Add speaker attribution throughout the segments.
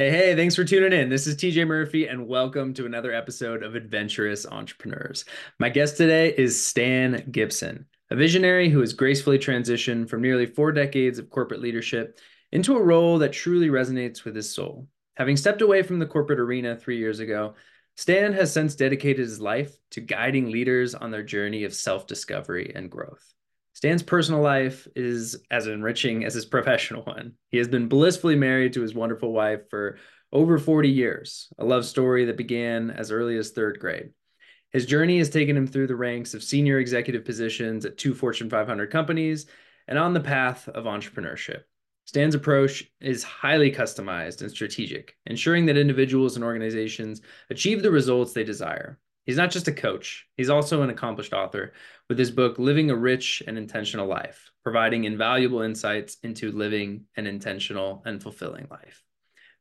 Speaker 1: Hey, hey, thanks for tuning in. This is TJ Murphy, and welcome to another episode of Adventurous Entrepreneurs. My guest today is Stan Gibson, a visionary who has gracefully transitioned from nearly four decades of corporate leadership into a role that truly resonates with his soul. Having stepped away from the corporate arena three years ago, Stan has since dedicated his life to guiding leaders on their journey of self discovery and growth. Stan's personal life is as enriching as his professional one. He has been blissfully married to his wonderful wife for over 40 years, a love story that began as early as third grade. His journey has taken him through the ranks of senior executive positions at two Fortune 500 companies and on the path of entrepreneurship. Stan's approach is highly customized and strategic, ensuring that individuals and organizations achieve the results they desire. He's not just a coach, he's also an accomplished author with his book, Living a Rich and Intentional Life, providing invaluable insights into living an intentional and fulfilling life.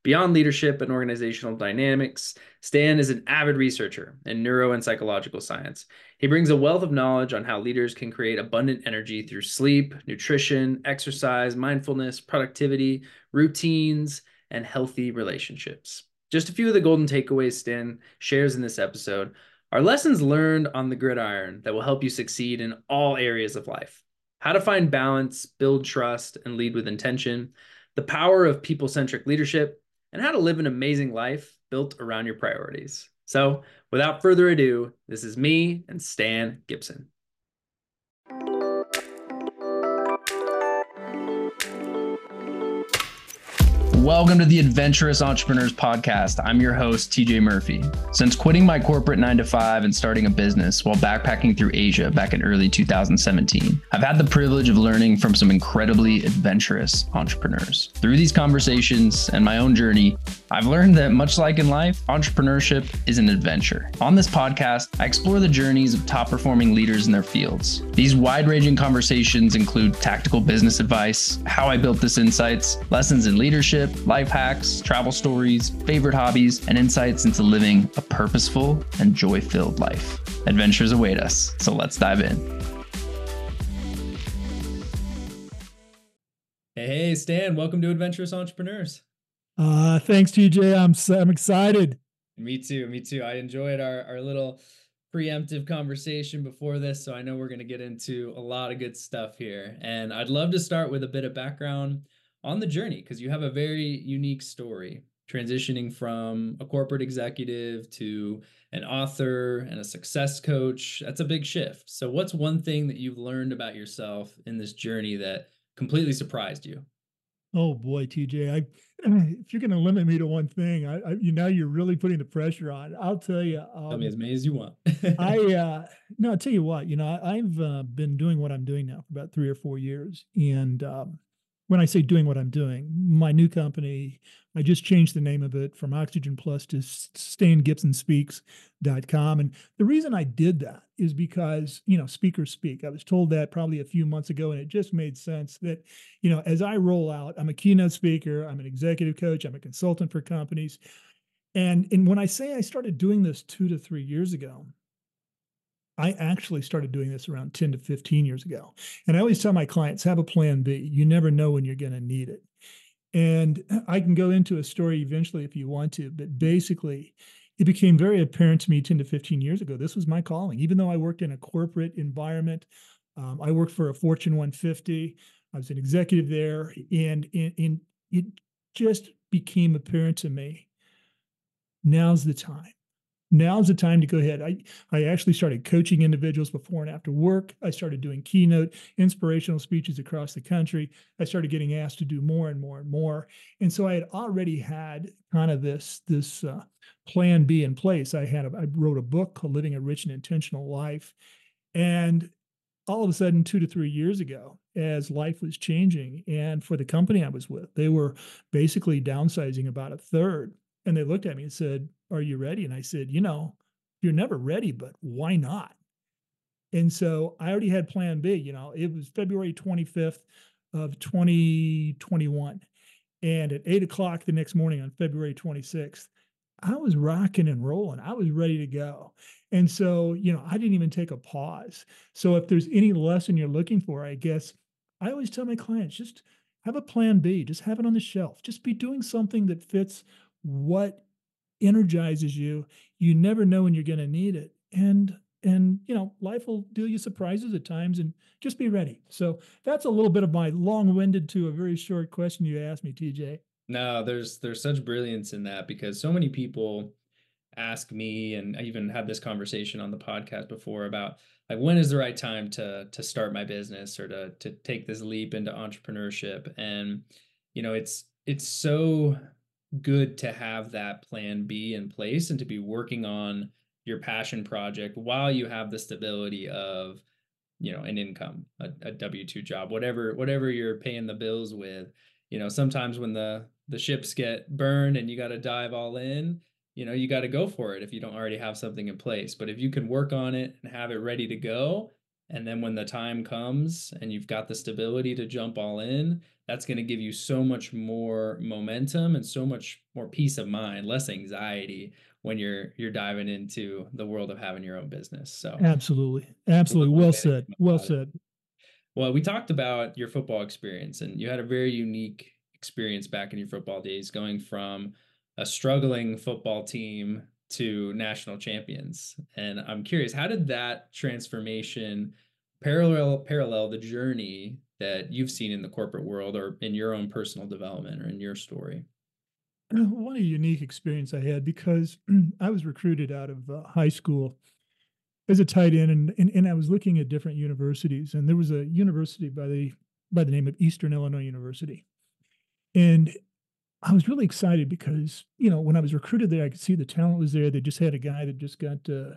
Speaker 1: Beyond leadership and organizational dynamics, Stan is an avid researcher in neuro and psychological science. He brings a wealth of knowledge on how leaders can create abundant energy through sleep, nutrition, exercise, mindfulness, productivity, routines, and healthy relationships. Just a few of the golden takeaways Stan shares in this episode are lessons learned on the gridiron that will help you succeed in all areas of life. How to find balance, build trust, and lead with intention, the power of people centric leadership, and how to live an amazing life built around your priorities. So, without further ado, this is me and Stan Gibson. Welcome to the Adventurous Entrepreneurs Podcast. I'm your host, TJ Murphy. Since quitting my corporate nine to five and starting a business while backpacking through Asia back in early 2017, I've had the privilege of learning from some incredibly adventurous entrepreneurs. Through these conversations and my own journey, I've learned that much like in life, entrepreneurship is an adventure. On this podcast, I explore the journeys of top performing leaders in their fields. These wide ranging conversations include tactical business advice, how I built this insights, lessons in leadership life hacks, travel stories, favorite hobbies, and insights into living a purposeful and joy filled life. Adventures await us, so let's dive in. Hey, hey, Stan, welcome to Adventurous Entrepreneurs.
Speaker 2: Uh, thanks, TJ. I'm I'm excited.
Speaker 1: Me too. Me too. I enjoyed our our little preemptive conversation before this, so I know we're going to get into a lot of good stuff here. And I'd love to start with a bit of background on the journey because you have a very unique story transitioning from a corporate executive to an author and a success coach. That's a big shift. So, what's one thing that you've learned about yourself in this journey that completely surprised you?
Speaker 2: Oh boy, TJ, I if you're going to limit me to one thing, I, I, you know you're really putting the pressure on. I'll tell you.
Speaker 1: Um, tell me as many as you want.
Speaker 2: I uh, no, I'll tell you what. You know, I, have uh, been doing what I'm doing now for about three or four years, and um, when I say doing what I'm doing, my new company, I just changed the name of it from Oxygen Plus to StanGibsonSpeaks.com. And the reason I did that is because, you know, speakers speak. I was told that probably a few months ago, and it just made sense that, you know, as I roll out, I'm a keynote speaker, I'm an executive coach, I'm a consultant for companies. And, and when I say I started doing this two to three years ago, I actually started doing this around 10 to 15 years ago. And I always tell my clients have a plan B. You never know when you're going to need it. And I can go into a story eventually if you want to, but basically, it became very apparent to me 10 to 15 years ago. This was my calling. Even though I worked in a corporate environment, um, I worked for a Fortune 150, I was an executive there, and, and, and it just became apparent to me now's the time now's the time to go ahead. I, I actually started coaching individuals before and after work. I started doing keynote inspirational speeches across the country. I started getting asked to do more and more and more. And so I had already had kind of this, this uh, plan B in place. I had, a, I wrote a book called Living a Rich and Intentional Life. And all of a sudden, two to three years ago, as life was changing, and for the company I was with, they were basically downsizing about a third. And they looked at me and said, Are you ready? And I said, You know, you're never ready, but why not? And so I already had plan B. You know, it was February 25th of 2021. And at eight o'clock the next morning on February 26th, I was rocking and rolling. I was ready to go. And so, you know, I didn't even take a pause. So if there's any lesson you're looking for, I guess I always tell my clients just have a plan B, just have it on the shelf. Just be doing something that fits what energizes you. You never know when you're going to need it. And and you know life will deal you surprises at times and just be ready so that's a little bit of my long-winded to a very short question you asked me tj
Speaker 1: no there's there's such brilliance in that because so many people ask me and i even had this conversation on the podcast before about like when is the right time to to start my business or to to take this leap into entrepreneurship and you know it's it's so good to have that plan B in place and to be working on your passion project while you have the stability of you know an income a, a w2 job whatever whatever you're paying the bills with. You know sometimes when the the ships get burned and you got to dive all in you know you got to go for it if you don't already have something in place. But if you can work on it and have it ready to go and then when the time comes and you've got the stability to jump all in, that's going to give you so much more momentum and so much more peace of mind, less anxiety when you're you're diving into the world of having your own business. So
Speaker 2: Absolutely. Absolutely. Well said. Well said.
Speaker 1: Well, we talked about your football experience and you had a very unique experience back in your football days going from a struggling football team to national champions. And I'm curious, how did that transformation parallel parallel the journey that you've seen in the corporate world or in your own personal development or in your story?
Speaker 2: What a unique experience I had because I was recruited out of uh, high school as a tight end, and, and and I was looking at different universities, and there was a university by the by the name of Eastern Illinois University, and I was really excited because, you know, when I was recruited there, I could see the talent was there. They just had a guy that just got uh,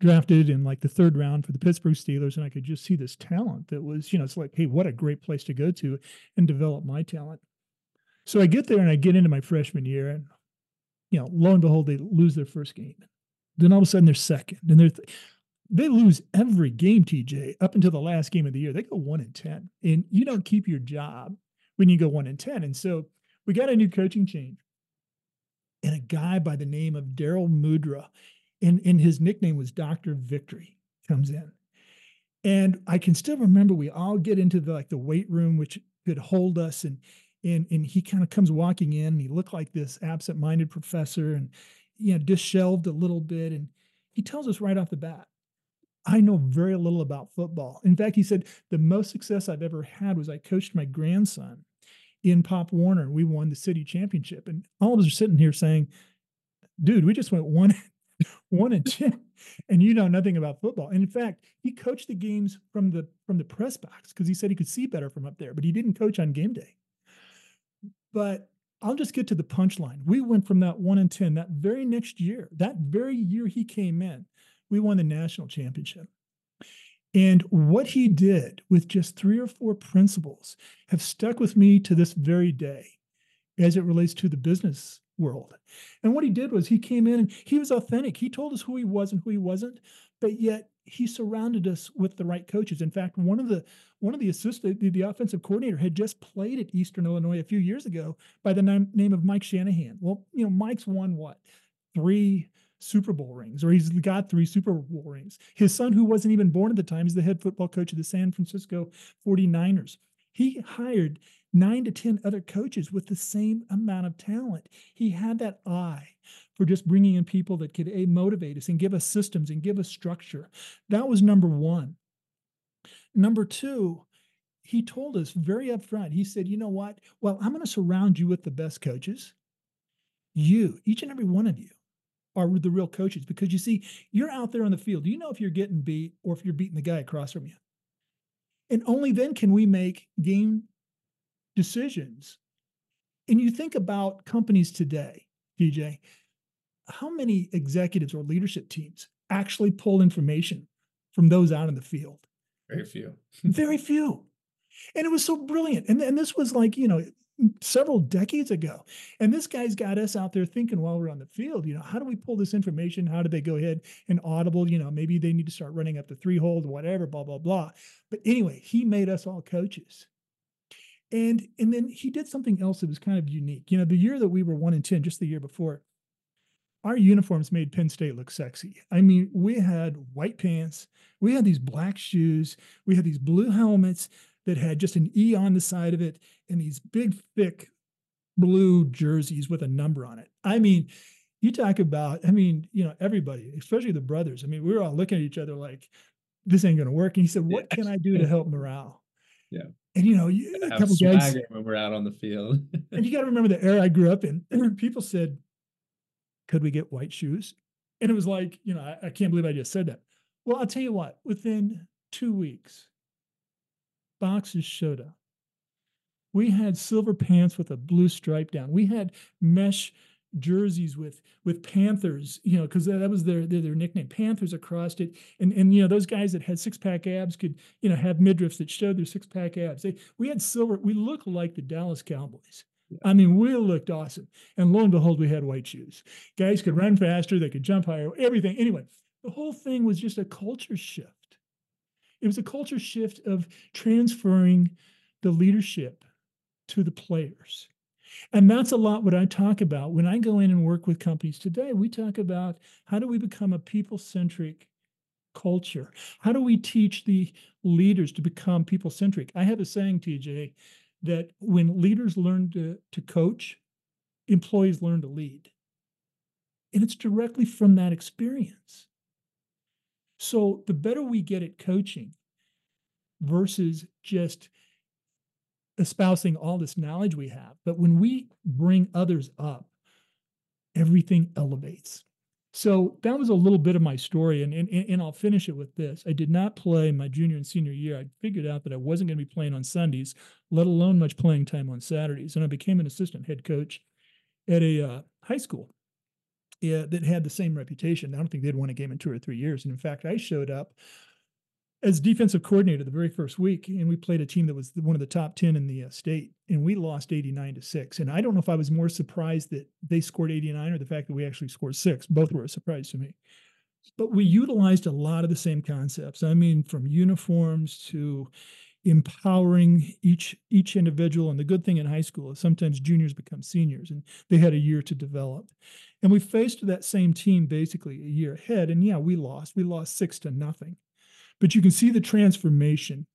Speaker 2: drafted in like the third round for the Pittsburgh Steelers. And I could just see this talent that was, you know, it's like, hey, what a great place to go to and develop my talent. So I get there and I get into my freshman year and, you know, lo and behold, they lose their first game. Then all of a sudden they're second and they're, th- they lose every game, TJ, up until the last game of the year. They go one and 10 and you don't keep your job when you go one and 10. And so, we got a new coaching change. And a guy by the name of Darrell Mudra, and, and his nickname was Dr. Victory, comes in. And I can still remember we all get into the like the weight room, which could hold us. And and and he kind of comes walking in and he looked like this absent-minded professor and you know, disheveled a little bit. And he tells us right off the bat, I know very little about football. In fact, he said, the most success I've ever had was I coached my grandson in Pop Warner. We won the city championship. And all of us are sitting here saying, dude, we just went one, one and 10 and you know nothing about football. And in fact, he coached the games from the, from the press box because he said he could see better from up there, but he didn't coach on game day. But I'll just get to the punchline. We went from that one and 10 that very next year, that very year he came in, we won the national championship. And what he did with just three or four principles have stuck with me to this very day as it relates to the business world. And what he did was he came in and he was authentic. He told us who he was and who he wasn't, but yet he surrounded us with the right coaches. In fact, one of the one of the assistant, the, the offensive coordinator, had just played at Eastern Illinois a few years ago by the name, name of Mike Shanahan. Well, you know, Mike's won what three Super Bowl rings, or he's got three Super Bowl rings. His son, who wasn't even born at the time, is the head football coach of the San Francisco 49ers. He hired nine to 10 other coaches with the same amount of talent. He had that eye for just bringing in people that could a, motivate us and give us systems and give us structure. That was number one. Number two, he told us very upfront, he said, you know what? Well, I'm going to surround you with the best coaches. You, each and every one of you, are the real coaches because you see, you're out there on the field. You know if you're getting beat or if you're beating the guy across from you. And only then can we make game decisions. And you think about companies today, TJ, how many executives or leadership teams actually pull information from those out in the field?
Speaker 1: Very few.
Speaker 2: Very few. And it was so brilliant. And, and this was like, you know, several decades ago. And this guy's got us out there thinking while we're on the field, you know, how do we pull this information? How do they go ahead and audible? You know, maybe they need to start running up the three hole, whatever, blah, blah, blah. But anyway, he made us all coaches. And and then he did something else that was kind of unique. You know, the year that we were one and ten, just the year before, our uniforms made Penn State look sexy. I mean, we had white pants, we had these black shoes, we had these blue helmets, that had just an E on the side of it and these big, thick blue jerseys with a number on it. I mean, you talk about, I mean, you know, everybody, especially the brothers. I mean, we were all looking at each other like, this ain't going to work. And he said, What can I do to help morale?
Speaker 1: Yeah.
Speaker 2: And, you know, you, a couple guys,
Speaker 1: when we're out on the field.
Speaker 2: and you got to remember the era I grew up in. People said, Could we get white shoes? And it was like, you know, I, I can't believe I just said that. Well, I'll tell you what, within two weeks, boxes showed up. We had silver pants with a blue stripe down. We had mesh jerseys with with Panthers, you know, because that was their, their their nickname, Panthers across it. And and you know those guys that had six pack abs could you know have midriffs that showed their six pack abs. They, we had silver. We looked like the Dallas Cowboys. I mean, we looked awesome. And lo and behold, we had white shoes. Guys could run faster, they could jump higher, everything. Anyway, the whole thing was just a culture shift. It was a culture shift of transferring the leadership to the players. And that's a lot what I talk about when I go in and work with companies today. We talk about how do we become a people centric culture? How do we teach the leaders to become people centric? I have a saying, TJ, that when leaders learn to, to coach, employees learn to lead. And it's directly from that experience. So the better we get at coaching versus just espousing all this knowledge we have, but when we bring others up, everything elevates. So that was a little bit of my story, and, and and I'll finish it with this. I did not play my junior and senior year. I figured out that I wasn't going to be playing on Sundays, let alone much playing time on Saturdays, and I became an assistant head coach at a uh, high school that had the same reputation. I don't think they'd won a game in two or three years, and in fact, I showed up as defensive coordinator the very first week, and we played a team that was one of the top 10 in the uh, state, and we lost 89 to 6. And I don't know if I was more surprised that they scored 89 or the fact that we actually scored six. Both were a surprise to me. But we utilized a lot of the same concepts. I mean, from uniforms to empowering each each individual and the good thing in high school is sometimes juniors become seniors and they had a year to develop and we faced that same team basically a year ahead and yeah we lost we lost six to nothing but you can see the transformation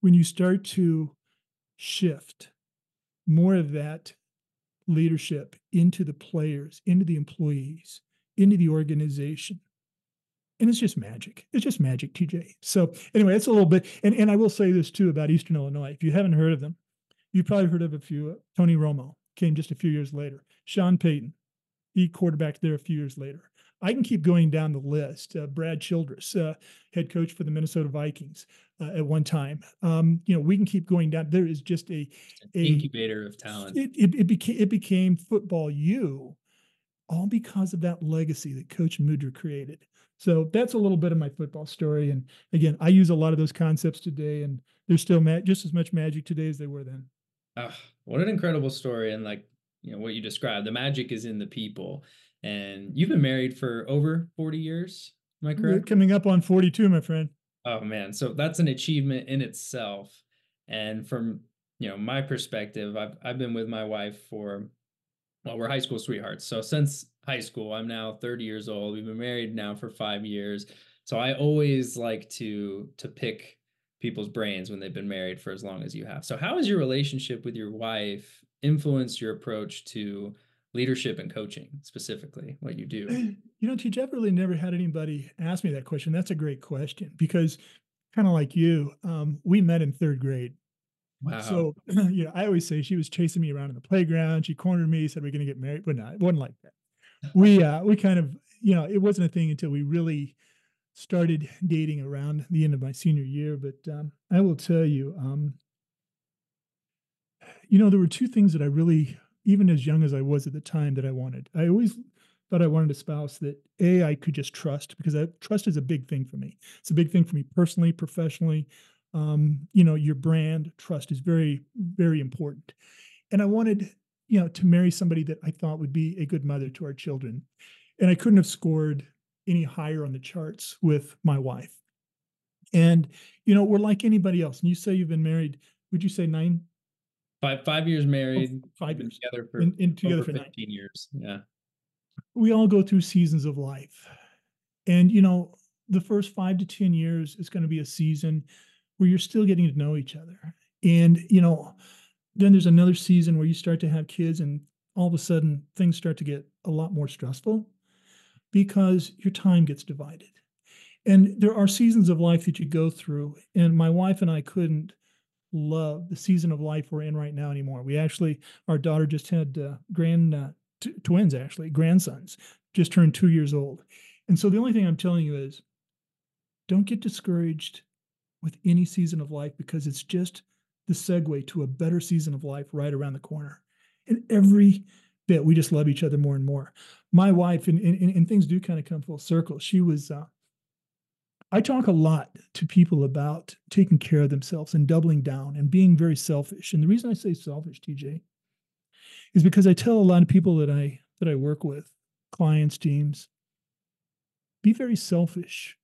Speaker 2: when you start to shift more of that leadership into the players, into the employees, into the organization. And it's just magic. It's just magic, TJ. So anyway, that's a little bit. And, and I will say this too about Eastern Illinois. If you haven't heard of them, you've probably heard of a few. Tony Romo came just a few years later. Sean Payton, he quarterbacked there a few years later. I can keep going down the list. Uh, Brad Childress, uh, head coach for the Minnesota Vikings uh, at one time. Um, you know, we can keep going down. There is just a,
Speaker 1: a incubator of talent.
Speaker 2: It, it, it, became it became football U, all because of that legacy that Coach Mudra created. So that's a little bit of my football story. And again, I use a lot of those concepts today, and they're still ma- just as much magic today as they were then.
Speaker 1: Oh, what an incredible story! And like you know what you described, the magic is in the people and you've been married for over 40 years. Am I correct?
Speaker 2: Coming up on 42, my friend.
Speaker 1: Oh man, so that's an achievement in itself. And from you know my perspective, I've I've been with my wife for well, we're high school sweethearts. So since high school, I'm now 30 years old. We've been married now for five years. So I always like to to pick people's brains when they've been married for as long as you have. So how has your relationship with your wife influenced your approach to leadership and coaching specifically what you do?
Speaker 2: You know TJ i've really never had anybody ask me that question. That's a great question because kind of like you um, we met in third grade.
Speaker 1: Wow.
Speaker 2: so you know i always say she was chasing me around in the playground. She cornered me said we're going to get married but no it wasn't like that. We uh we kind of you know it wasn't a thing until we really started dating around the end of my senior year but um, i will tell you um, you know there were two things that i really even as young as I was at the time, that I wanted. I always thought I wanted a spouse that a I could just trust because I, trust is a big thing for me. It's a big thing for me personally, professionally. Um, you know, your brand trust is very, very important. And I wanted, you know, to marry somebody that I thought would be a good mother to our children. And I couldn't have scored any higher on the charts with my wife. And, you know, we're like anybody else. And you say you've been married, would you say nine,
Speaker 1: Five five years oh, married.
Speaker 2: Oh, five years
Speaker 1: together for
Speaker 2: in, in together for
Speaker 1: 15 nine. years. Yeah.
Speaker 2: We all go through seasons of life. And you know, the first five to 10 years is going to be a season where you're still getting to know each other. And, you know, then there's another season where you start to have kids and all of a sudden things start to get a lot more stressful because your time gets divided. And there are seasons of life that you go through. And my wife and I couldn't love the season of life we're in right now anymore. We actually, our daughter just had uh, grand uh, t- twins, actually, grandsons, just turned two years old. And so the only thing I'm telling you is don't get discouraged with any season of life because it's just the segue to a better season of life right around the corner. And every bit, we just love each other more and more. My wife, and, and, and things do kind of come full circle. She was, uh, I talk a lot to people about taking care of themselves and doubling down and being very selfish. And the reason I say selfish, TJ, is because I tell a lot of people that I that I work with, clients, teams, be very selfish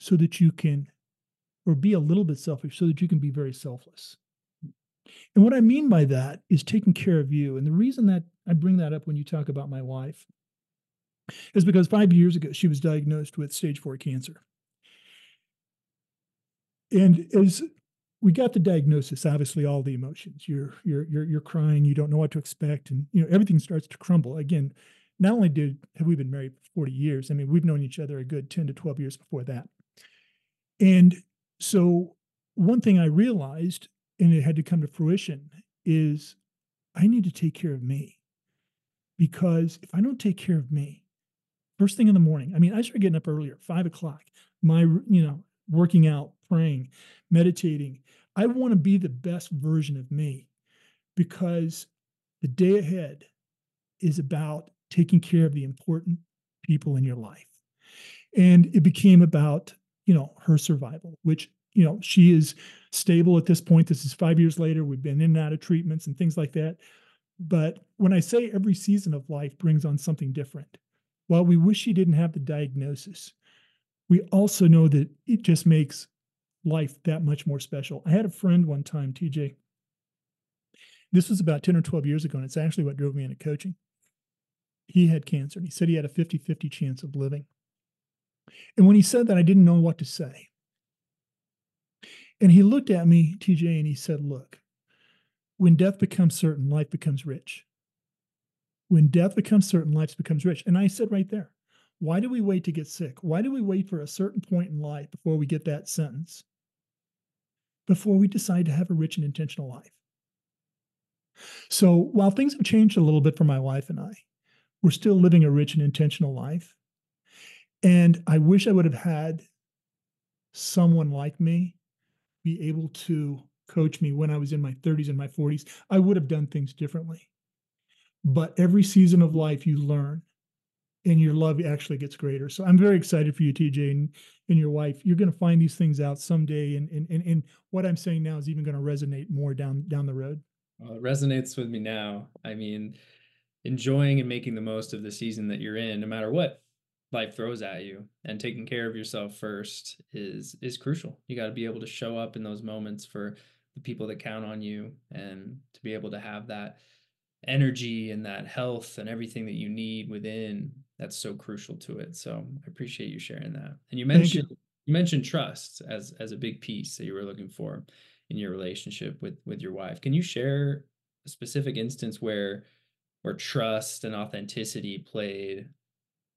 Speaker 2: so that you can or be a little bit selfish so that you can be very selfless. And what I mean by that is taking care of you. And the reason that I bring that up when you talk about my wife is because five years ago she was diagnosed with stage four cancer. And as we got the diagnosis, obviously all the emotions, you're you're you're you're crying, you don't know what to expect, and you know, everything starts to crumble. Again, not only did have we been married for 40 years, I mean, we've known each other a good 10 to 12 years before that. And so one thing I realized, and it had to come to fruition, is I need to take care of me. Because if I don't take care of me, first thing in the morning, I mean, I started getting up earlier, five o'clock, my, you know, working out, praying, meditating. I want to be the best version of me because the day ahead is about taking care of the important people in your life. And it became about you know, her survival, which, you know, she is stable at this point. This is five years later. We've been in and out of treatments and things like that. But when I say every season of life brings on something different, while we wish she didn't have the diagnosis, we also know that it just makes life that much more special. I had a friend one time, TJ. This was about 10 or 12 years ago, and it's actually what drove me into coaching. He had cancer, and he said he had a 50 50 chance of living. And when he said that, I didn't know what to say. And he looked at me, TJ, and he said, Look, when death becomes certain, life becomes rich. When death becomes certain, life becomes rich. And I said right there, why do we wait to get sick? Why do we wait for a certain point in life before we get that sentence? Before we decide to have a rich and intentional life. So while things have changed a little bit for my wife and I, we're still living a rich and intentional life. And I wish I would have had someone like me be able to coach me when I was in my 30s and my 40s. I would have done things differently. But every season of life, you learn and your love actually gets greater. So I'm very excited for you, TJ, and, and your wife. You're going to find these things out someday. And, and, and, and what I'm saying now is even going to resonate more down, down the road.
Speaker 1: Well, it resonates with me now. I mean, enjoying and making the most of the season that you're in, no matter what life throws at you and taking care of yourself first is is crucial you got to be able to show up in those moments for the people that count on you and to be able to have that energy and that health and everything that you need within that's so crucial to it. So i appreciate you sharing that. And you mentioned you. you mentioned trust as as a big piece that you were looking for in your relationship with with your wife. Can you share a specific instance where where trust and authenticity played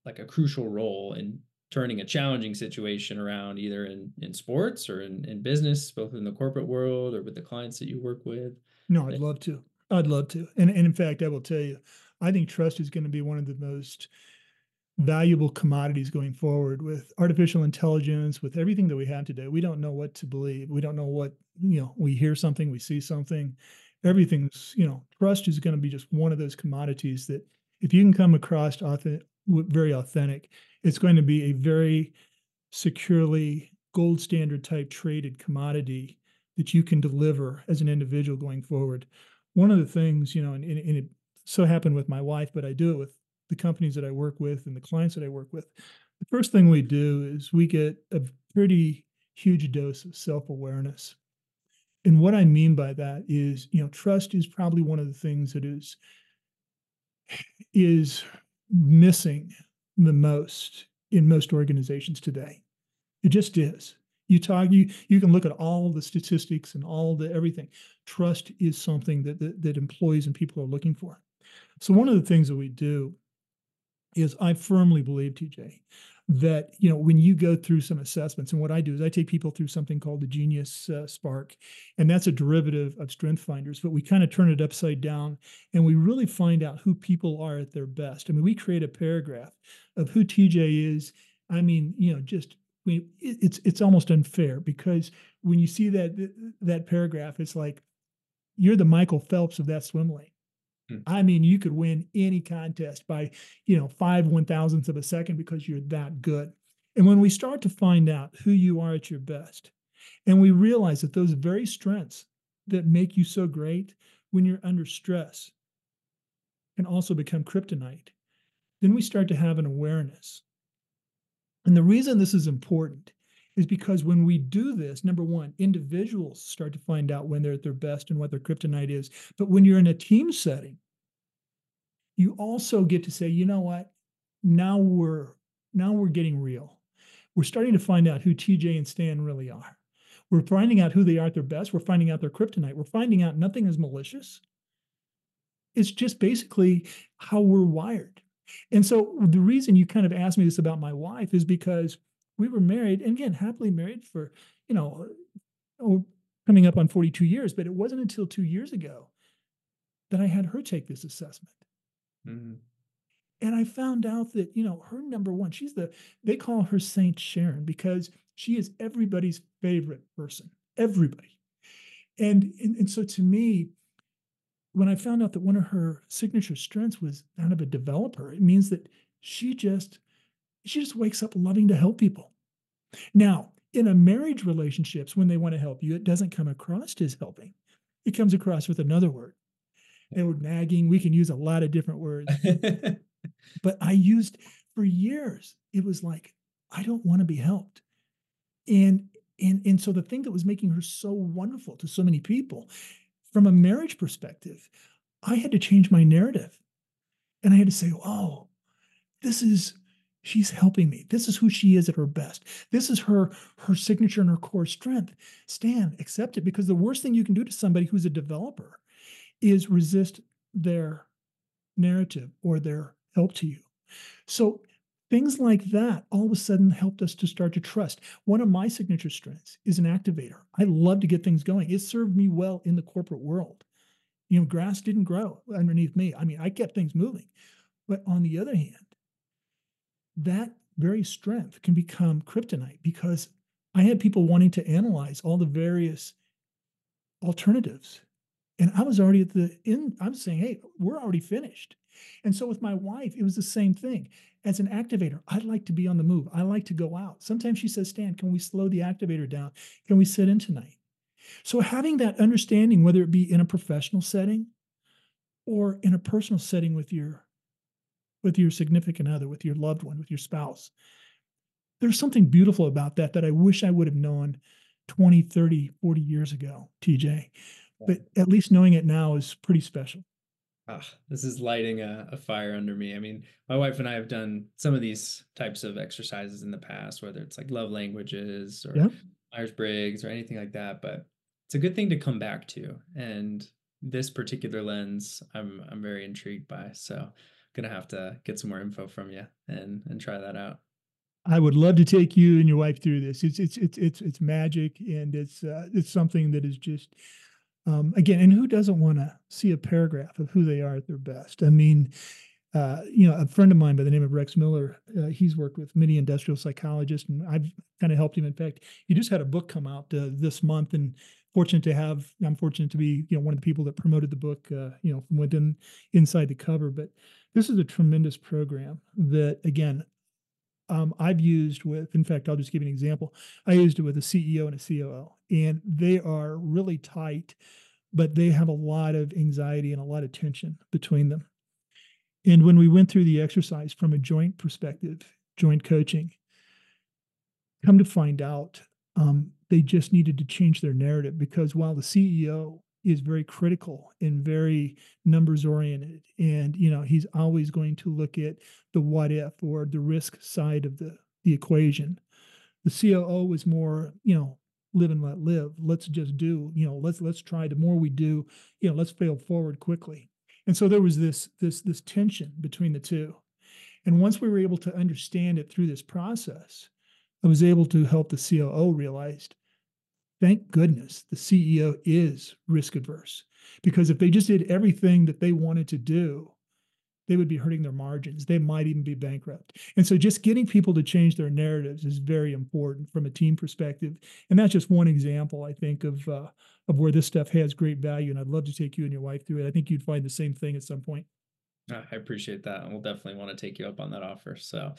Speaker 1: like a crucial role in turning a challenging situation around either in in sports or in, in business both in the corporate world or with the clients that you work with?
Speaker 2: No i'd love to i'd love to and, and in fact i will tell you i think trust is going to be one of the most valuable commodities going forward with artificial intelligence with everything that we have today we don't know what to believe we don't know what you know we hear something we see something everything's you know trust is going to be just one of those commodities that if you can come across authentic, very authentic. It's going to be a very securely gold standard type traded commodity that you can deliver as an individual going forward. One of the things, you know, and, and it so happened with my wife, but I do it with the companies that I work with and the clients that I work with. The first thing we do is we get a pretty huge dose of self awareness. And what I mean by that is, you know, trust is probably one of the things that is is missing the most in most organizations today. It just is. You talk, you you can look at all the statistics and all the everything. Trust is something that, that that employees and people are looking for. So one of the things that we do is I firmly believe, TJ, that you know when you go through some assessments and what i do is i take people through something called the genius uh, spark and that's a derivative of strength finders but we kind of turn it upside down and we really find out who people are at their best i mean we create a paragraph of who tj is i mean you know just we it's it's almost unfair because when you see that that paragraph it's like you're the michael phelps of that swim lane Hmm. I mean, you could win any contest by, you know, five one thousandths of a second because you're that good. And when we start to find out who you are at your best, and we realize that those very strengths that make you so great when you're under stress can also become kryptonite, then we start to have an awareness. And the reason this is important is because when we do this, number one, individuals start to find out when they're at their best and what their kryptonite is. But when you're in a team setting, you also get to say, you know what? Now we're now we're getting real. We're starting to find out who TJ and Stan really are. We're finding out who they are at their best. We're finding out their kryptonite. We're finding out nothing is malicious. It's just basically how we're wired. And so the reason you kind of asked me this about my wife is because we were married, and again, happily married for, you know, oh, coming up on 42 years, but it wasn't until two years ago that I had her take this assessment. Mm-hmm. And I found out that, you know, her number one, she's the, they call her Saint Sharon because she is everybody's favorite person, everybody. And, and, and so to me, when I found out that one of her signature strengths was that of a developer, it means that she just she just wakes up loving to help people. Now, in a marriage relationships, when they want to help you, it doesn't come across as helping. It comes across with another word. And nagging, we can use a lot of different words. but I used for years, it was like, I don't want to be helped. And and and so the thing that was making her so wonderful to so many people, from a marriage perspective, I had to change my narrative. And I had to say, oh, this is she's helping me. This is who she is at her best. This is her her signature and her core strength. Stan accept it. Because the worst thing you can do to somebody who's a developer is resist their narrative or their help to you. So things like that all of a sudden helped us to start to trust one of my signature strengths is an activator i love to get things going it served me well in the corporate world you know grass didn't grow underneath me i mean i kept things moving but on the other hand that very strength can become kryptonite because I had people wanting to analyze all the various alternatives. And I was already at the end, I'm saying, hey, we're already finished. And so with my wife, it was the same thing. As an activator, I'd like to be on the move. I like to go out. Sometimes she says, Stan, can we slow the activator down? Can we sit in tonight? So having that understanding, whether it be in a professional setting or in a personal setting with your with your significant other, with your loved one, with your spouse. There's something beautiful about that that I wish I would have known 20, 30, 40 years ago, TJ. But at least knowing it now is pretty special.
Speaker 1: Ah, this is lighting a, a, fire under me. I mean, my wife and I have done some of these types of exercises in the past, whether it's like love languages or yep. Myers Briggs or anything like that. But it's a good thing to come back to. And this particular lens, I'm I'm very intrigued by. So I'm gonna have to get some more info from you and and try that out.
Speaker 2: I would love to take you and your wife through this. It's it's it's it's it's magic, and it's uh, it's something that is just um, again. And who doesn't want to see a paragraph of who they are at their best? I mean, uh, you know, a friend of mine by the name of Rex Miller, uh, he's worked with many industrial psychologists, and I've kind of helped him. In fact, he just had a book come out uh, this month, and fortunate to have. I'm fortunate to be, you know, one of the people that promoted the book, uh, you know, from within inside the cover. But this is a tremendous program that, again, um, I've used with, in fact, I'll just give you an example. I used it with a CEO and a COO, and they are really tight, but they have a lot of anxiety and a lot of tension between them. And when we went through the exercise from a joint perspective, joint coaching, come to find out um, they just needed to change their narrative because while the CEO is very critical and very numbers oriented and you know he's always going to look at the what if or the risk side of the the equation The COO was more, you know, live and let live. Let's just do, you know, let's let's try. The more we do, you know, let's fail forward quickly. And so there was this this this tension between the two. And once we were able to understand it through this process, I was able to help the COO realize, thank goodness the CEO is risk adverse. Because if they just did everything that they wanted to do, they would be hurting their margins. They might even be bankrupt. And so just getting people to change their narratives is very important from a team perspective. And that's just one example, I think, of uh, of where this stuff has great value. And I'd love to take you and your wife through it. I think you'd find the same thing at some point.
Speaker 1: I appreciate that. And we'll definitely want to take you up on that offer. So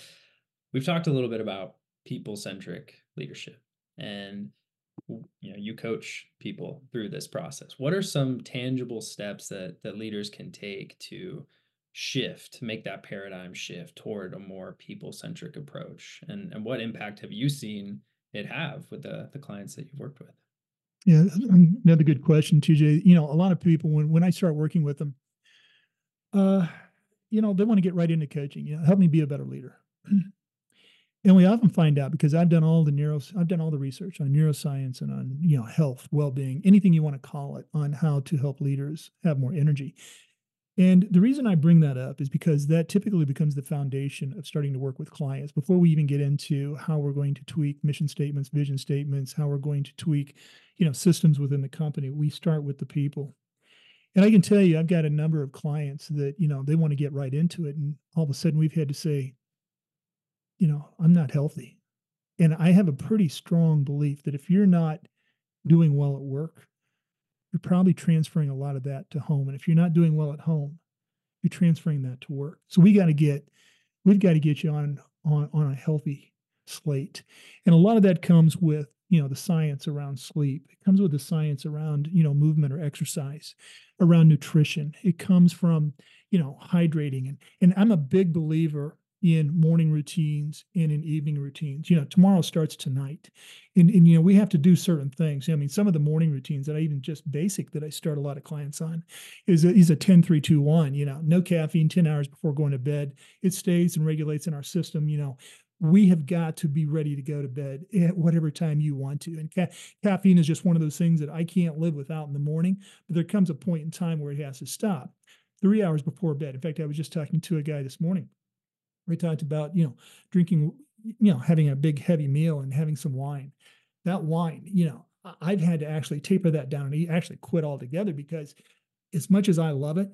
Speaker 1: we've talked a little bit about people centric leadership and you know you coach people through this process. What are some tangible steps that that leaders can take to shift make that paradigm shift toward a more people centric approach? And and what impact have you seen it have with the the clients that you've worked with?
Speaker 2: Yeah another good question tj you know a lot of people when when i start working with them uh you know they want to get right into coaching you know help me be a better leader and we often find out because I've done all the neuro, I've done all the research on neuroscience and on you know health, well-being, anything you want to call it, on how to help leaders have more energy. And the reason I bring that up is because that typically becomes the foundation of starting to work with clients before we even get into how we're going to tweak mission statements, vision statements, how we're going to tweak, you know, systems within the company. We start with the people. And I can tell you, I've got a number of clients that, you know, they want to get right into it. And all of a sudden we've had to say, you know, I'm not healthy. And I have a pretty strong belief that if you're not doing well at work, you're probably transferring a lot of that to home. And if you're not doing well at home, you're transferring that to work. So we got to get, we've got to get you on on on a healthy slate. And a lot of that comes with, you know, the science around sleep. It comes with the science around, you know, movement or exercise, around nutrition. It comes from, you know, hydrating. And and I'm a big believer in morning routines and in evening routines. You know, tomorrow starts tonight. And, and you know, we have to do certain things. I mean, some of the morning routines that I even just basic that I start a lot of clients on is a, is a 10 3 2 1, you know, no caffeine 10 hours before going to bed. It stays and regulates in our system, you know. We have got to be ready to go to bed at whatever time you want to. And ca- caffeine is just one of those things that I can't live without in the morning, but there comes a point in time where it has to stop. Three hours before bed. In fact, I was just talking to a guy this morning we talked about, you know, drinking, you know, having a big heavy meal and having some wine. That wine, you know, I've had to actually taper that down and actually quit altogether because as much as I love it,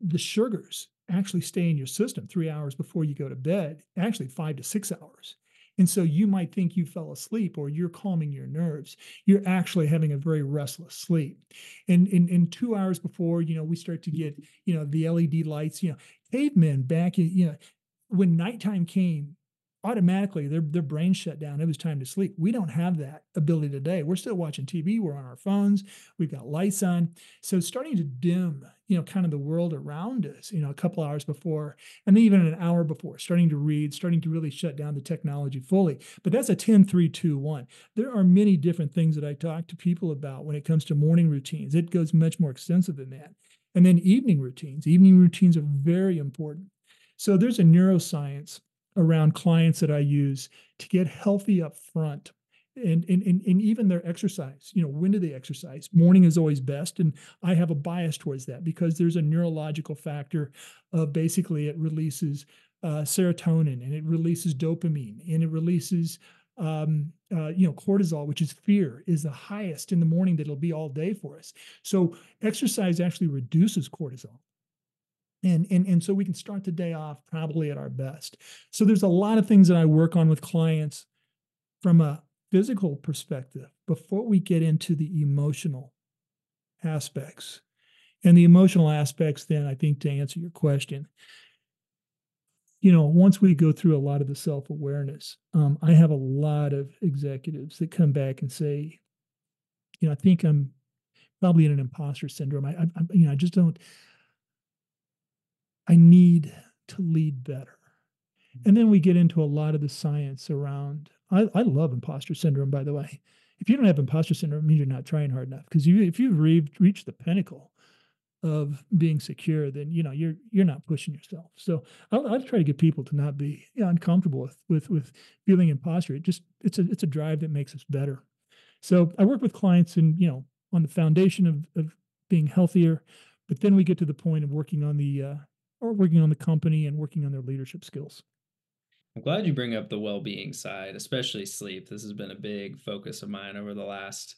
Speaker 2: the sugars actually stay in your system three hours before you go to bed, actually five to six hours. And so you might think you fell asleep or you're calming your nerves. You're actually having a very restless sleep. And in, in two hours before, you know, we start to mm-hmm. get, you know, the LED lights, you know, cavemen back, you know, when nighttime came, automatically their their brain shut down. It was time to sleep. We don't have that ability today. We're still watching TV. We're on our phones. We've got lights on. So starting to dim, you know, kind of the world around us. You know, a couple hours before, and then even an hour before, starting to read, starting to really shut down the technology fully. But that's a 10, 3, 2, 1. There are many different things that I talk to people about when it comes to morning routines. It goes much more extensive than that. And then evening routines. Evening routines are very important. So there's a neuroscience around clients that I use to get healthy up front. And, and, and, and even their exercise, you know, when do they exercise? Morning is always best. And I have a bias towards that because there's a neurological factor of basically it releases uh, serotonin and it releases dopamine and it releases um, uh, you know, cortisol, which is fear, is the highest in the morning that it'll be all day for us. So exercise actually reduces cortisol. And and and so we can start the day off probably at our best. So there's a lot of things that i work on with clients from a physical perspective before we get into the emotional aspects. And the emotional aspects then i think to answer your question you know once we go through a lot of the self-awareness um, i have a lot of executives that come back and say you know i think i'm probably in an imposter syndrome i, I you know i just don't I need to lead better. And then we get into a lot of the science around. I, I love imposter syndrome, by the way. If you don't have imposter syndrome, it means you're not trying hard enough. Because you, if you've re- reached the pinnacle of being secure, then you know you're you're not pushing yourself. So I, I try to get people to not be uncomfortable with with with feeling imposter. It just it's a it's a drive that makes us better. So I work with clients and you know on the foundation of of being healthier, but then we get to the point of working on the uh, or working on the company and working on their leadership skills.
Speaker 1: I'm glad you bring up the well-being side, especially sleep. This has been a big focus of mine over the last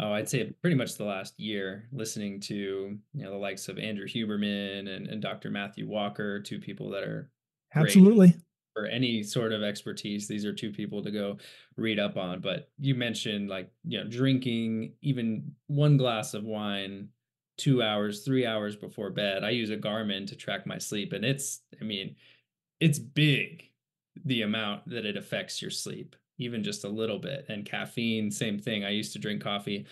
Speaker 1: oh, I'd say pretty much the last year, listening to you know the likes of Andrew Huberman and, and Dr. Matthew Walker, two people that are
Speaker 2: absolutely
Speaker 1: for any sort of expertise. These are two people to go read up on. But you mentioned like you know drinking even one glass of wine two hours, three hours before bed. I use a Garmin to track my sleep, and it's I mean it's big the amount that it affects your sleep even just a little bit. And caffeine, same thing. I used to drink coffee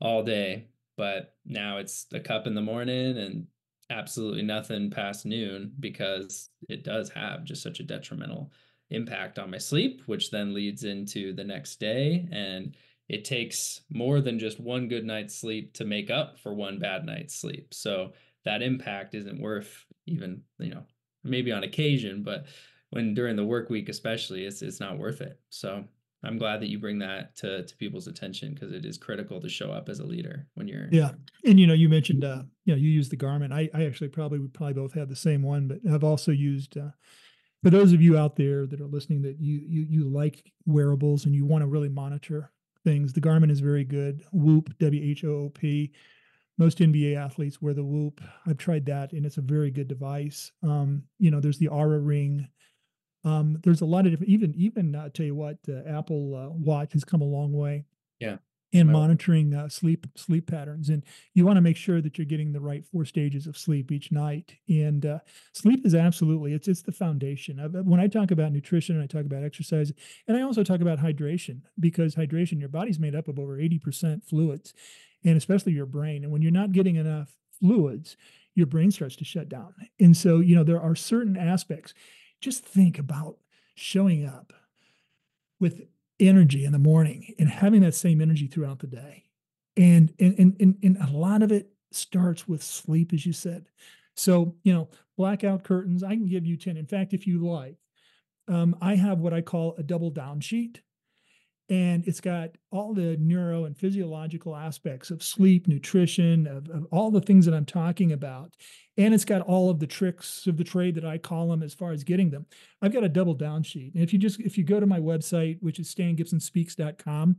Speaker 1: all day, but now it's a cup in the morning and absolutely nothing past noon because it does have just such a detrimental impact on my sleep, which then leads into the next day. And it takes more than just one good night's sleep to make up for one bad night's sleep. So that impact isn't worth even, you know, maybe on occasion, but when during the work week especially it's it's not worth it so i'm glad that you bring that to to people's attention because it is critical to show up as a leader when you're
Speaker 2: yeah and you know you mentioned uh you know you use the garmin i i actually probably would probably both have the same one but i've also used uh for those of you out there that are listening that you you you like wearables and you want to really monitor things the garmin is very good whoop w-h-o-o-p most NBA athletes wear the Whoop. I've tried that, and it's a very good device. Um, you know, there's the Oura Ring. Um, there's a lot of different, even, even, uh, tell you what, uh, Apple uh, Watch has come a long way
Speaker 1: Yeah.
Speaker 2: in
Speaker 1: Well,
Speaker 2: monitoring uh, sleep sleep patterns and you want to make sure that you're getting the right four stages of sleep each night and uh, sleep is absolutely it's it's the foundation of, when i talk about nutrition and i talk about exercise and i also talk about hydration because hydration your body's made up of over 80% fluids and especially your brain and when you're not getting enough fluids your brain starts to shut down and so you know there are certain aspects just think about showing up with energy in the morning and having that same energy throughout the day. And and and and, and a lot of it starts with sleep, as you said. So, you know, blackout curtains, I can give you 10. In fact, if you like, um, I have what I call a double down sheet and it's got all the neuro and physiological aspects of sleep, nutrition, of, of, all the things that I'm talking about. And it's got all of the tricks of the trade that I call them as far as getting them. I've got a double down sheet. And if you just if you go to my website, which is stangibsonspeaks.com,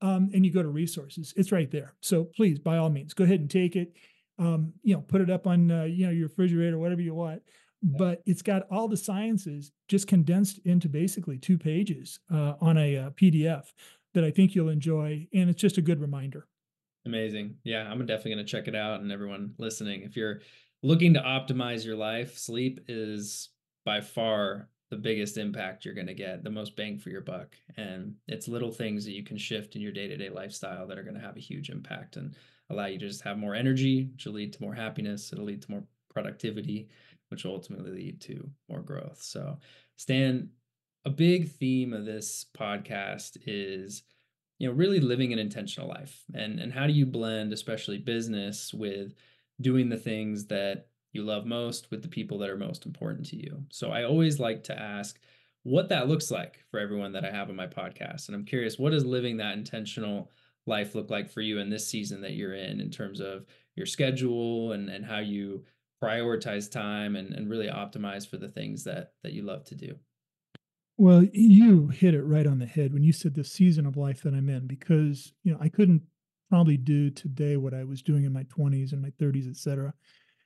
Speaker 2: um, and you go to resources, it's right there. So please, by all means, go ahead and take it. Um, you know, put it up on uh, you know your refrigerator, whatever you want but it's got all the sciences just condensed into basically two pages uh, on a, a uh, PDF that I think you'll enjoy, and it's just a good reminder.
Speaker 1: Amazing. Yeah, I'm definitely going to check it out. And everyone listening, if you're looking to optimize your life, sleep is by far the biggest impact you're going to get, the most bang for your buck. And it's little things that you can shift in your day to day lifestyle that are going to have a huge impact and allow you to just have more energy, which will lead to more happiness. It'll lead to more productivity which ultimately lead to more growth. So, Stan, a big theme of this podcast is you know really living an intentional life. And and how do you blend especially business with doing the things that you love most with the people that are most important to you? So i always like to ask what that looks like for everyone that i have on my podcast. And i'm curious what does living that intentional life look like for you in this season that you're in in terms of your schedule and and how you prioritize time and, and really optimize for the things that that you love to do?
Speaker 2: Well you hit it right on the head when you said the season of life that i'm in because you know i couldn't probably do today what i was doing in my 20s and my 30s etc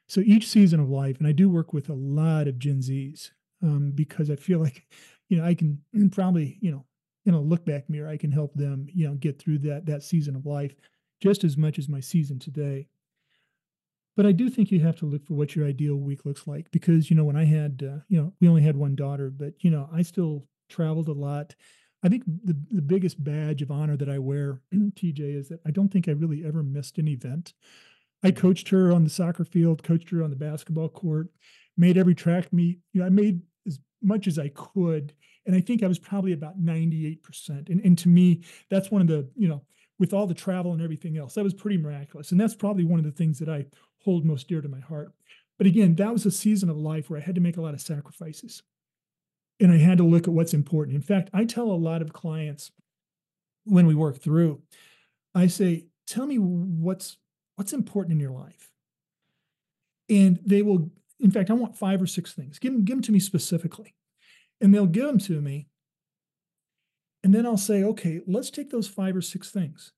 Speaker 2: so each season of life and i do work with a lot of gen z's um, because i feel like you know i can probably you know in a look back mirror i can help them you know get through that that season of life just as much as my season today but I do think you have to look for what your ideal week looks like because, you know, when I had, uh, you know, we only had one daughter, but, you know, I still traveled a lot. I think the, the biggest badge of honor that I wear, TJ, is that I don't think I really ever missed an event. I mm-hmm. coached her on the soccer field, coached her on the basketball court, made every track meet. You know, I made as much as I could. And I think I was probably about 98%. And, and to me, that's one of the, you know, with all the travel and everything else. That was pretty miraculous. And that's probably one of the things that I hold most dear to my heart. But again, that was a season of life where I had to make a lot of sacrifices. And I had to look at what's important. In fact, I tell a lot of clients when we work through, I say, tell me what's what's important in your life. And they will, in fact, I want five or six things. Give them, give them to me specifically. And they'll give them to me. And then I'll say, okay, let's take those five or six things.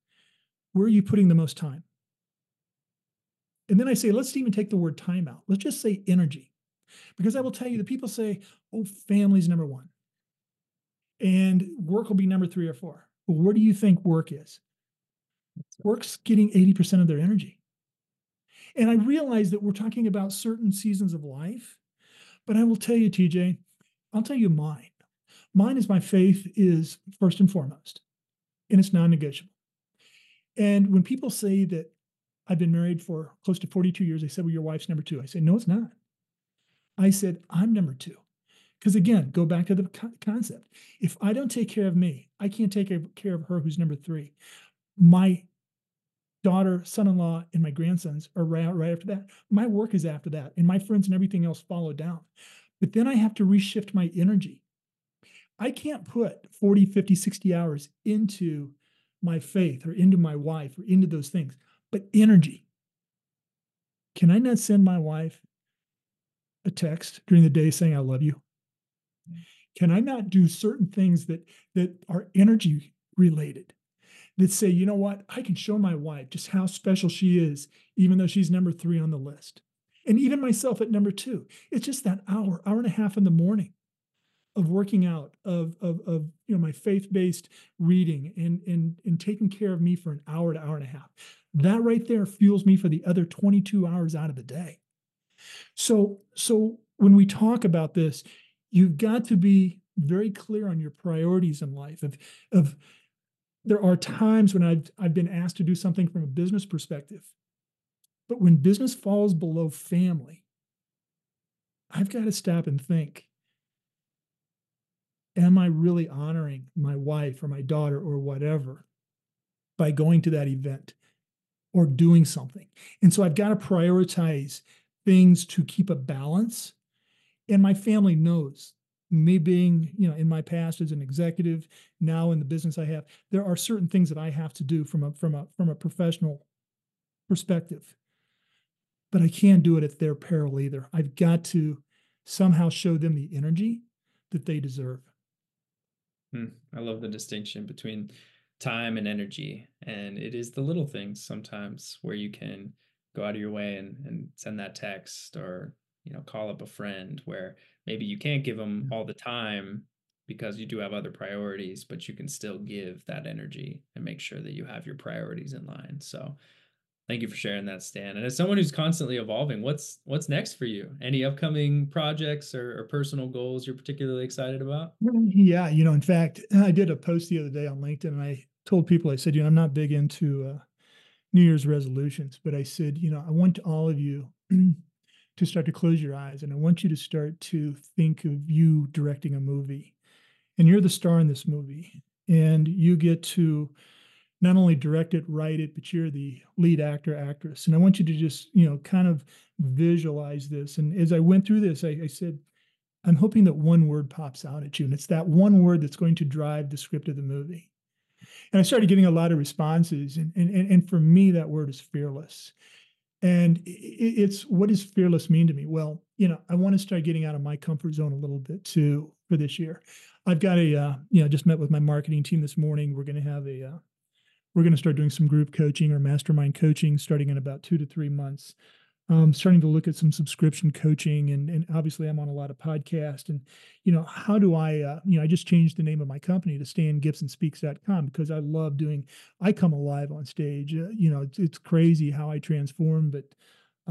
Speaker 2: Where are you putting the most time? And then I say, let's even take the word time out. Let's just say energy. Because I will tell you, the people say, oh, family's number one. And work will be number three or four. Well, where do you think work is? Work's getting 80% of their energy. And I realize that we're talking about certain seasons of life, but I will tell you, TJ, I'll tell you mine. Mine is my faith is first and foremost, and it's non-negotiable. And when people say that I've been married for close to 42 years, they said, Well, your wife's number two. I said, No, it's not. I said, I'm number two. Because again, go back to the concept. If I don't take care of me, I can't take care of her who's number three. My daughter, son-in-law, and my grandsons are right, right after that. My work is after that, and my friends and everything else follow down. But then I have to reshift my energy. I can't put 40, 50, 60 hours into my faith or into my wife or into those things, but energy. Can I not send my wife a text during the day saying I love you? Mm. Can I not do certain things that that are energy related? that say, you know what, I can show my wife just how special she is, even though she's number three on the list. And even myself at number two. It's just that hour, hour and a half in the morning of working out, of of, of you know my faith-based reading and and and taking care of me for an hour to hour and a half. That right there fuels me for the other 22 hours out of the day. So so when we talk about this, you've got to be very clear on your priorities in life of of there are times when I've I've been asked to do something from a business perspective. But when business falls below family, I've got to stop and think am I really honoring my wife or my daughter or whatever by going to that event or doing something? And so I've got to prioritize things to keep a balance. And my family knows me being, you know, in my past as an executive, now in the business I have, there are certain things that I have to do from a from a from a professional perspective. But I can't do it at their peril either. I've got to somehow show them the energy that they deserve.
Speaker 1: Hmm. I love the distinction between time and energy. And it is the little things sometimes where you can go out of your way and, and send that text or you know call up a friend where maybe you can't give them mm. all the time because you do have other priorities but you can still give that energy and make sure that you have your priorities in line. So thank you for sharing that stan. And as someone who's constantly evolving what's what's next for you? Any upcoming projects or, or personal goals you're particularly excited about?
Speaker 2: Mm, yeah you know in fact i did a post the other day on linkedin and i told people i said you know i'm not big into uh, new year's resolutions but i said you know i want all of you to start to close your eyes and I want you to start to think of you directing a movie. And you're the star in this movie. And you get to not only direct it, write it, but you're the lead actor, actress. And I want you to just, you know, kind of visualize this. And as I went through this, I, I said, I'm hoping that one word pops out at you. And it's that one word that's going to drive the script of the movie. And I started getting a lot of responses. And, and, and for me, that word is fearless. And it's what does fearless mean to me? Well, you know, I want to start getting out of my comfort zone a little bit too for this year. I've got a, uh, you know, just met with my marketing team this morning. We're going to have a, uh, we're going to start doing some group coaching or mastermind coaching starting in about two to three months um, starting to look at some subscription coaching and, and obviously i'm on a lot of podcasts and you know how do i uh, you know i just changed the name of my company to stangibsonspeaks.com because i love doing i come alive on stage uh, you know it's, it's crazy how i transform but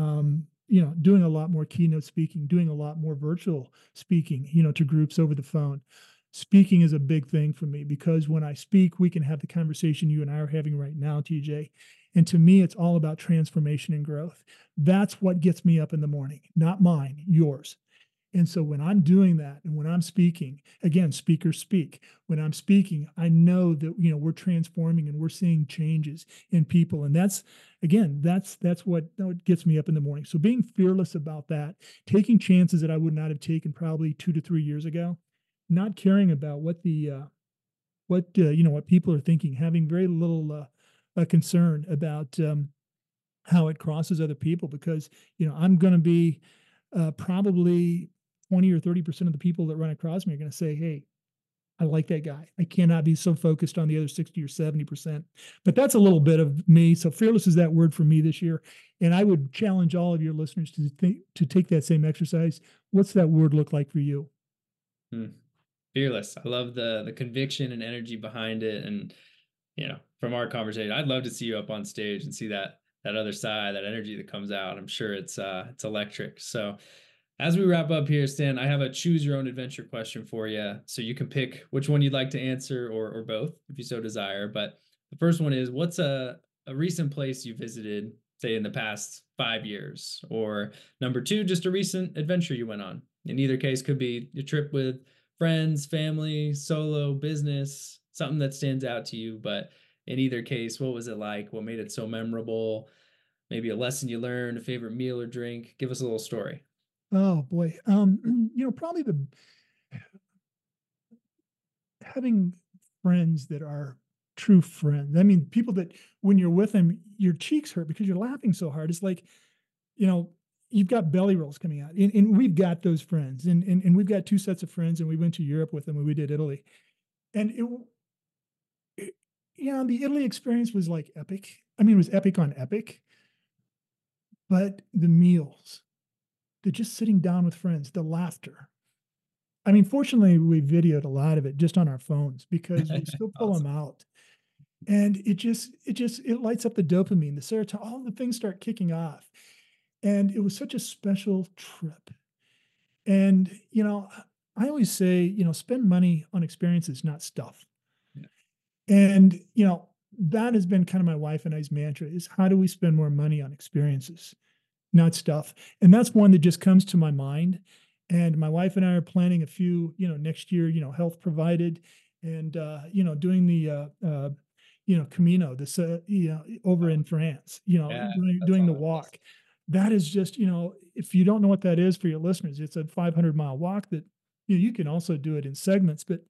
Speaker 2: um, you know doing a lot more keynote speaking doing a lot more virtual speaking you know to groups over the phone. Speaking is a big thing for me because when i speak we can have the conversation you and i are having right now tj and to me, it's all about transformation and growth. That's what gets me up in the morning, not mine, yours. And so when I'm doing that and when I'm speaking, again, speakers speak. When I'm speaking, I know that you know we're transforming and we're seeing changes in people. And that's again, that's that's what, what gets me up in the morning. So being fearless about that, taking chances that I would not have taken probably two to three years ago, not caring about what the uh, what uh, you know what people are thinking, having very little uh, concern about um, how it crosses other people because you know I'm going to be uh, probably 20 or 30% of the people that run across me are going to say, Hey, I like that guy. I cannot be so focused on the other 60 or 70%. But that's a little bit of me. So fearless is that word for me this year. And I would challenge all of your listeners to think to take that same exercise. What's that word look like for you?
Speaker 1: Hmm. Fearless. I love the the conviction and energy behind it. And you know, from our conversation, I'd love to see you up on stage and see that that other side, that energy that comes out. I'm sure it's uh it's electric. So as we wrap up here, Stan, I have a choose your own adventure question for you. So you can pick which one you'd like to answer or, or both if you so desire. But the first one is what's a, a recent place you visited, say in the past five years? Or number two, just a recent adventure you went on. In either case, could be a trip with friends, family, solo, business, something that stands out to you. But in either case, what was it like? What made it so memorable? Maybe a lesson you learned, a favorite meal or drink. Give us a little story.
Speaker 2: Oh boy. Um, you know, probably the having friends that are true friends. I mean, people that when you're with them, your cheeks hurt because you're laughing so hard. It's like, you know, you've got belly rolls coming out. And, and we've got those friends. And, and and we've got two sets of friends and we went to Europe with them and we did Italy. And it, know, the Italy experience was like epic. I mean, it was epic on epic. But the meals, the just sitting down with friends, the laughter. I mean, fortunately, we videoed a lot of it just on our phones because we still pull awesome. them out. And it just, it just, it lights up the dopamine, the serotonin, all the things start kicking off. And it was such a special trip. And, you know, I always say, you know, spend money on experiences, not stuff. And, you know, that has been kind of my wife and I's mantra is how do we spend more money on experiences? not stuff. And that's one that just comes to my mind. And my wife and I are planning a few, you know, next year, you know, health provided and, uh, you know, doing the, uh, uh, you know, Camino, this, uh, you know, over in France, you know, yeah, doing, doing the walk. That is just, you know, if you don't know what that is for your listeners, it's a 500 mile walk that, you know, you can also do it in segments, but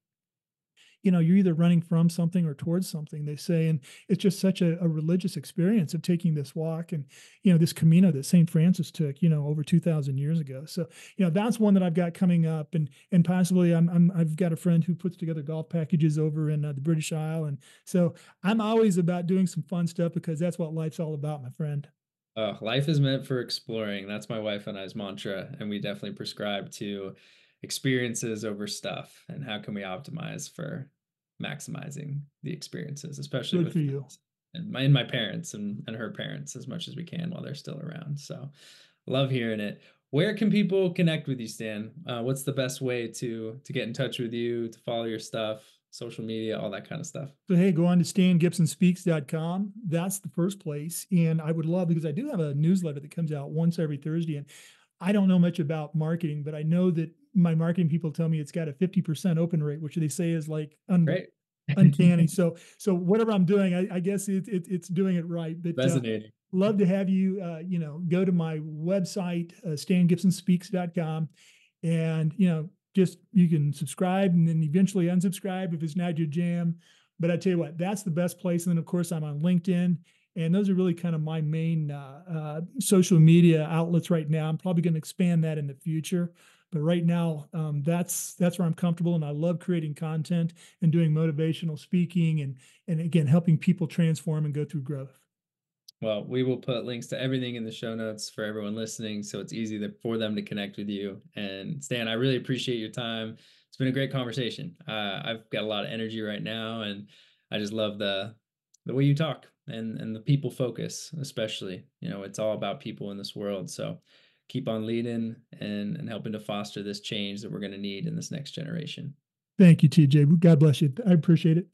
Speaker 2: you know you're either running from something or towards something they say and it's just such a, a, religious experience of taking this walk and you know this camino that st francis took you know over 2000 years ago. So you know that's one that i've got coming up and and possibly i'm, i have got a friend who puts together golf packages over in uh, the british isle and so i'm always about doing some fun stuff because that's what life's all about my friend.
Speaker 1: Life is meant for exploring. That's my wife and i's mantra and we definitely prescribe to experiences over stuff and how can we optimize for maximizing the experiences especially Good with you. and my and my parents and, and her parents as much as we can while they're still around so love hearing it. Where can people connect with you stan? Uh, what's the best way to to get in touch with you to follow your stuff social media all that kind of stuff?
Speaker 2: So hey go on to stangibsonspeaks.com that's the first place and i would love because i do have a newsletter that comes out once every thursday and I don't know much about marketing, but I know that my marketing people tell me it's got a 50% open rate, which they say is like un- uncanny. so, so whatever I'm doing, I, I guess it, it, it's doing it right. But
Speaker 1: resonating.
Speaker 2: Uh, love to have you, uh, you know, go to my website, uh, stangibsonspeaks.com and, you know, just you can subscribe and then eventually unsubscribe if it's not your jam. But I tell you what, that's the best place. And then of course I'm on LinkedIn and those are really kind of my main uh, uh, social media outlets right now. I'm probably going to expand that in the future, but right now um, that's that's where I'm comfortable, and I love creating content and doing motivational speaking, and and again helping people transform and go through growth.
Speaker 1: Well, we will put links to everything in the show notes for everyone listening, so it's easy for them to connect with you. And Stan, I really appreciate your time. It's been a great conversation. Uh, I've got a lot of energy right now, and I just love the the way you talk and and the people focus especially you know it's all about people in this world so keep on leading and and helping to foster this change that we're going to need in this next generation
Speaker 2: thank you tj god bless you i appreciate it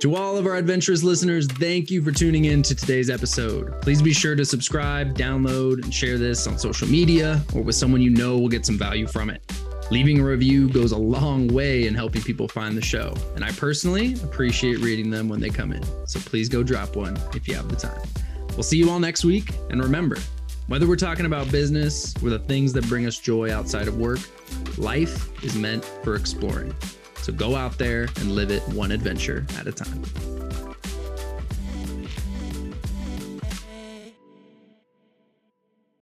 Speaker 1: To all of our adventurous listeners, thank you for tuning in to today's episode. Please be sure to subscribe, download, and share this on social media or with someone you know will get some value from it. Leaving a review goes a long way in helping people find the show, and I personally appreciate reading them when they come in. So please go drop one if you have the time. We'll see you all next week, and remember, whether we're talking about business or the things that bring us joy outside of work, life is meant for exploring. So go out there and live it one adventure at a time.